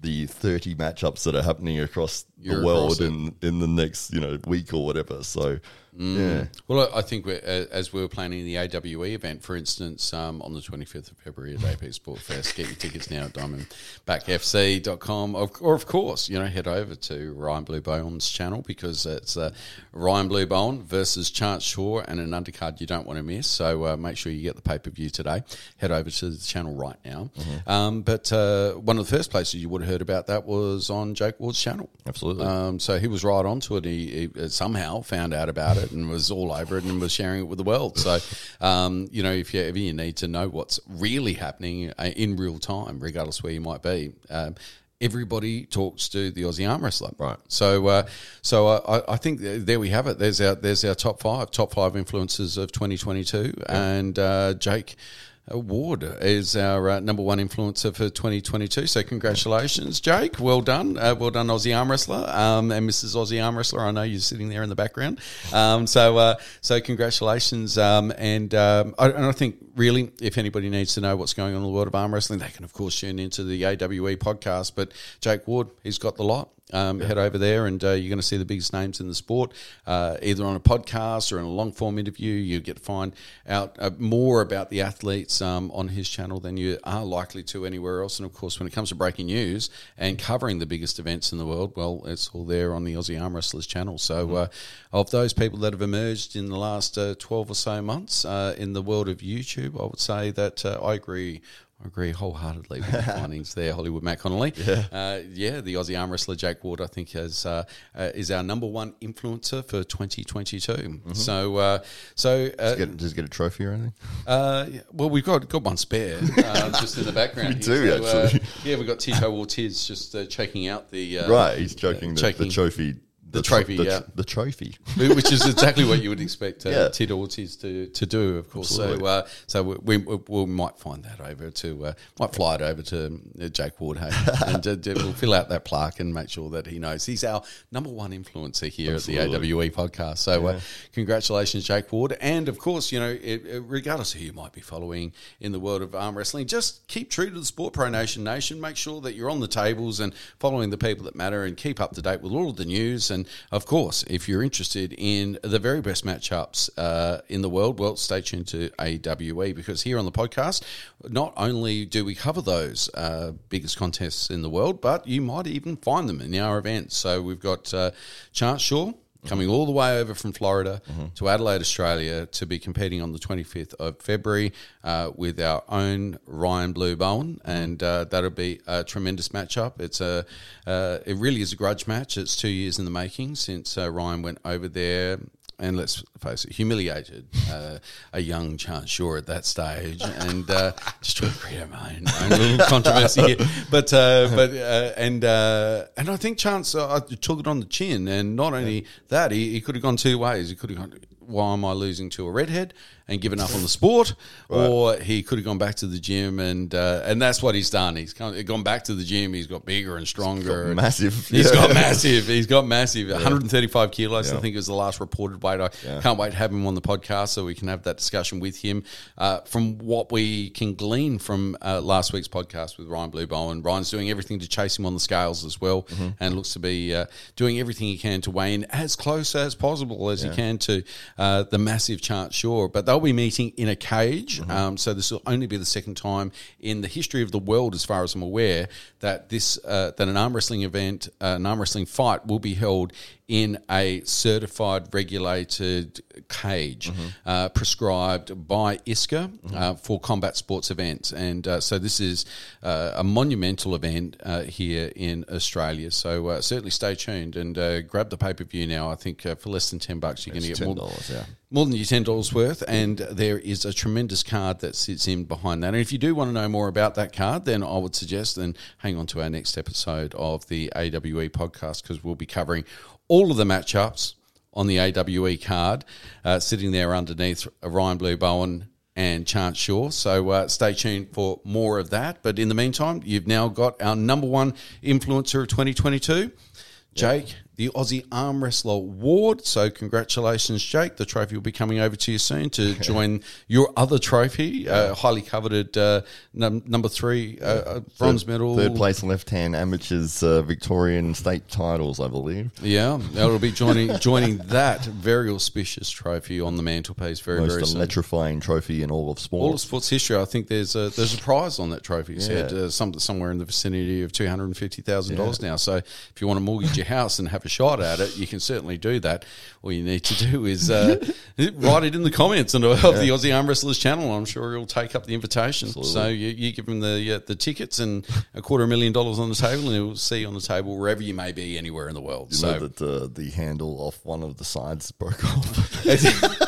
the 30 matchups that are happening across You're the world across in, in the next you know week or whatever. So yeah, Well, I think we're, uh, as we were planning the AWE event, for instance, um, on the 25th of February at AP Sport Fest, get your tickets now at diamondbackfc.com. Of, or, of course, you know, head over to Ryan Blue Bowen's channel because it's uh, Ryan Blue Bowen versus Chance Shaw and an undercard you don't want to miss. So uh, make sure you get the pay per view today. Head over to the channel right now. Um, but uh, one of the first places you would have heard about that was on Jake Ward's channel. Absolutely. Um, so he was right onto it. He, he somehow found out about it and was all over it and was sharing it with the world. So, um, you know, if you ever you need to know what's really happening uh, in real time, regardless where you might be. Um, Everybody talks to the Aussie arm wrestler, Right. So, uh, so I, I think there we have it. There's our there's our top five, top five influences of 2022, and uh, Jake uh, Ward is our uh, number one influencer for 2022. So congratulations, Jake. Well done. Uh, well done, Aussie Arm Wrestler um, and Mrs. Aussie Arm Wrestler. I know you're sitting there in the background. Um, so uh, so congratulations. Um, and, um, I, and I think really, if anybody needs to know what's going on in the world of arm wrestling, they can of course tune into the AWE podcast. But Jake Ward, he's got the lot. Um, Head over there, and uh, you're going to see the biggest names in the sport, uh, either on a podcast or in a long form interview. You get to find out uh, more about the athletes um, on his channel than you are likely to anywhere else. And of course, when it comes to breaking news and covering the biggest events in the world, well, it's all there on the Aussie Arm Wrestlers channel. So, uh, of those people that have emerged in the last uh, 12 or so months uh, in the world of YouTube, I would say that uh, I agree. I agree wholeheartedly with the findings there, Hollywood Matt Connolly. Yeah, uh, yeah. The Aussie arm wrestler Jake Ward, I think, has uh, uh, is our number one influencer for 2022. So, uh, so uh, get, just get a trophy or anything. uh, yeah, well, we've got got one spare uh, just in the background. We do, uh, actually. yeah, we've got Tito Ortiz just uh, checking out the uh, right, he's choking the, the trophy. The tro- trophy, the, yeah. the trophy. which is exactly what you would expect uh, Yeah. Tito Ortiz to, to do, of course. Absolutely. So, uh, so we, we, we might find that over to, uh, might fly it over to uh, Jake Ward, hey, and uh, we'll fill out that plaque and make sure that he knows he's our number one influencer here at the AWE podcast. So, uh, congratulations, Jake Ward, and of course, you know, it, it- regardless of who you might be following in the world of arm wrestling, just keep true to the Sport Pro Nation Nation. Make sure that you're on the tables and following the people that matter, and keep up to date with all of the news. And of course, if you're interested in the very best matchups uh, in the world, well, stay tuned to AWE because here on the podcast, not only do we cover those uh, biggest contests in the world, but you might even find them in our events. So we've got uh, Chance Shaw coming all the way over from Florida to Adelaide, Australia, to be competing on the 25th of February uh, with our own Ryan Blue Bowen, and uh, that'll be a tremendous matchup. It's a, uh, it really is a grudge match. It's two years in the making since uh, Ryan went over there. And let's face it, humiliated uh, a young Chance Shaw at that stage, and uh, just trying to create my own, own little controversy here. But uh, but uh, and uh, and I think Chance uh, took it on the chin, and not only that, he, he could have gone two ways. He could have gone, "Why am I losing to a redhead?" And given up on the sport, or he could have gone back to the gym, and uh, and that's what he's done. He's come, gone back to the gym. He's got bigger and stronger. and massive. He's Yeah. got massive. He's got massive. 135 kilos. I think it was the last reported weight. I can't wait to have him on the podcast so we can have that discussion with him. Uh, from what we can glean from uh, last week's podcast with Ryan Blue Bowen, Ryan's doing everything to chase him on the scales as well, and looks to be uh, doing everything he can to weigh in as close as possible as he can to uh, the massive Chance Shaw. But they'll be meeting in a cage, um, so this will only be the second time in the history of the world, as far as I'm aware, that this uh, that an arm wrestling event, uh, an arm wrestling fight, will be held in a certified, regulated cage uh, prescribed by ISCA uh, for combat sports events. And uh, so this is uh, a monumental event uh, here in Australia. So uh, certainly stay tuned and uh, grab the pay per view now. I think uh, for less than 10 bucks, you're going to get more, $10, yeah. More than your ten dollars worth, and there is a tremendous card that sits in behind that. And if you do want to know more about that card, then I would suggest then hang on to our next episode of the AWE podcast because we'll be covering all of the matchups on the AWE card, uh, sitting there underneath Ryan Blue Bowen and Chance Shaw. So uh, stay tuned for more of that. But in the meantime, you've now got our number one influencer of 2022. Jake, the Aussie Arm Wrestler Award. So, congratulations, Jake. The trophy will be coming over to you soon to join your other trophy, uh, highly coveted uh, num- number three uh, uh, bronze medal. Third place left hand amateurs uh, Victorian state titles, I believe. Yeah, it'll be joining joining that very auspicious trophy on the mantelpiece very Most very soon. electrifying trophy in all of sport. All of sports history, I think there's a there's a prize on that trophy. It's Yeah. had, uh, some, somewhere in the vicinity of two hundred and fifty thousand dollars now. So if you want to mortgage your house and have a shot at it, you can certainly do that. All you need to do is uh, write it in the comments and of the Aussie Arm Wrestlers channel. I'm sure he'll take up the invitation. So you, you give him the uh, the tickets and a quarter of a million dollars on the table, and he'll see you on the table wherever you may be anywhere in the world. You so know that uh, the handle off one of the sides broke off.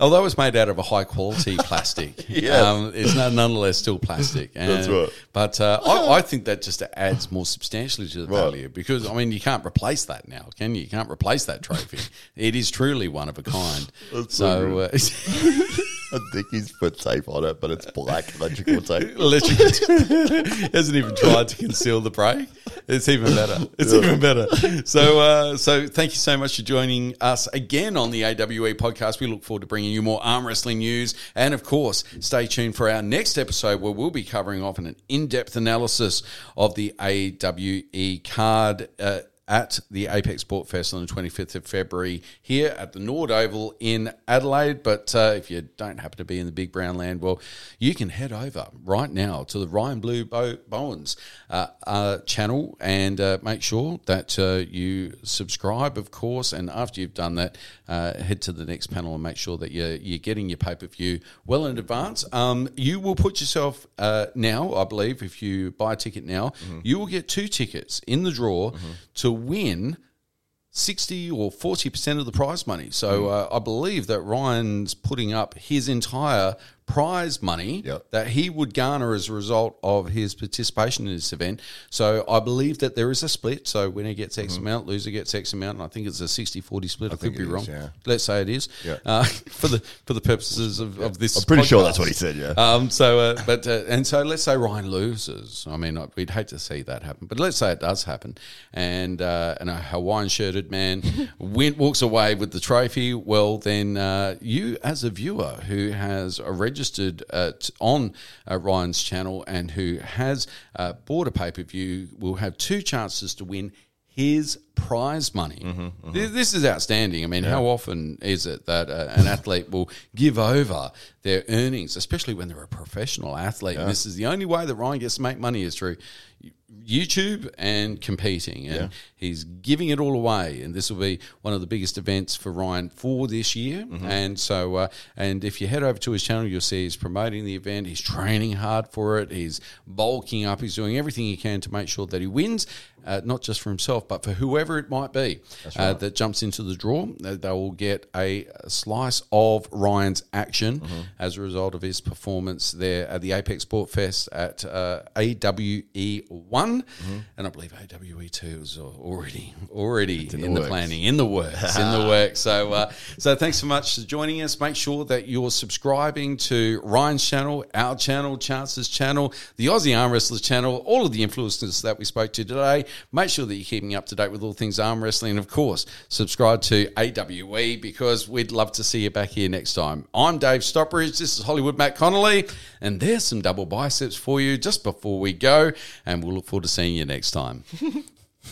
Although it's made out of a high quality plastic, Yes. um, it's no- nonetheless still plastic. And, That's right. But uh, I, I think that just adds more substantially to the Right. value because I mean you can't replace that now, can you? You can't replace that trophy. it is truly one of a kind. That's so so. I think he's put tape on it, but it's black electrical tape. Electrical hasn't even tried to conceal the break. It's even better. It's even better. So, uh, so thank you so much for joining us again on the AWE podcast. We look forward to bringing you more arm wrestling news, and of course, stay tuned for our next episode where we'll be covering off an in-depth analysis of the AWE card. Uh, at the Apex Sport Fest on the 25th of February here at the Norwood Oval in Adelaide. But uh, if you don't happen to be in the Big Brown Land, well, you can head over right now to the Ryan Blue Bow- Bowens uh, uh, channel and uh, make sure that uh, you subscribe, of course. And after you've done that, uh, head to the next panel and make sure that you're, you're getting your pay per view well in advance. Um, you will put yourself uh, now, I believe, if you buy a ticket now, you will get two tickets in the draw to win 60 or 40% of the prize money. So uh, I believe that Ryan's putting up his entire prize money Yep. that he would garner as a result of his participation in this event. So I believe that there is a split. So winner gets X amount, loser gets X amount, and I think it's a 60-40 split. I, could be is, wrong. yeah. Let's say it is. Yeah. Uh, for the for the purposes of, of this I'm pretty sure that's what he said, yeah. Um, so, uh, but uh, and so let's say Ryan loses. I mean, I- we'd hate to see that happen, but let's say it does happen, and uh, and a Hawaiian shirted man win, walks away with the trophy. Well, then uh, you, as a viewer who has uh, registered uh, on uh, Ryan's channel and who has uh, bought a pay per view, will have two chances to win his prize money. This, this is outstanding. I mean, how often is it that uh, an athlete will give over their earnings, especially when they're a professional athlete? And this is the only way that Ryan gets to make money is through YouTube and competing, and he's giving it all away. And this will be one of the biggest events for Ryan for this year. And so, uh, and if you head over to his channel, you'll see he's promoting the event. He's training hard for it. He's bulking up. He's doing everything he can to make sure that he wins, uh, not just for himself, but for whoever it might be uh, that jumps into the draw. Uh, They will get a slice of Ryan's action as a result of his performance there at the Apex Sport Fest at uh, AWE one, and I believe AWE two is already already in, the the planning, in the works, in the works. So, uh, so thanks so much for joining us. Make sure that you're subscribing to Ryan's channel, our channel, Chance's channel, the Aussie Arm Wrestlers channel, all of the influencers that we spoke to today. Make sure that you're keeping up to date with all things arm wrestling, and of course, subscribe to AWE because we'd love to see you back here next time. I'm Dave Stockbridge. This is Hollywood Matt Connolly, and there's some double biceps for you just before we go, and we'll look forward to seeing you next time.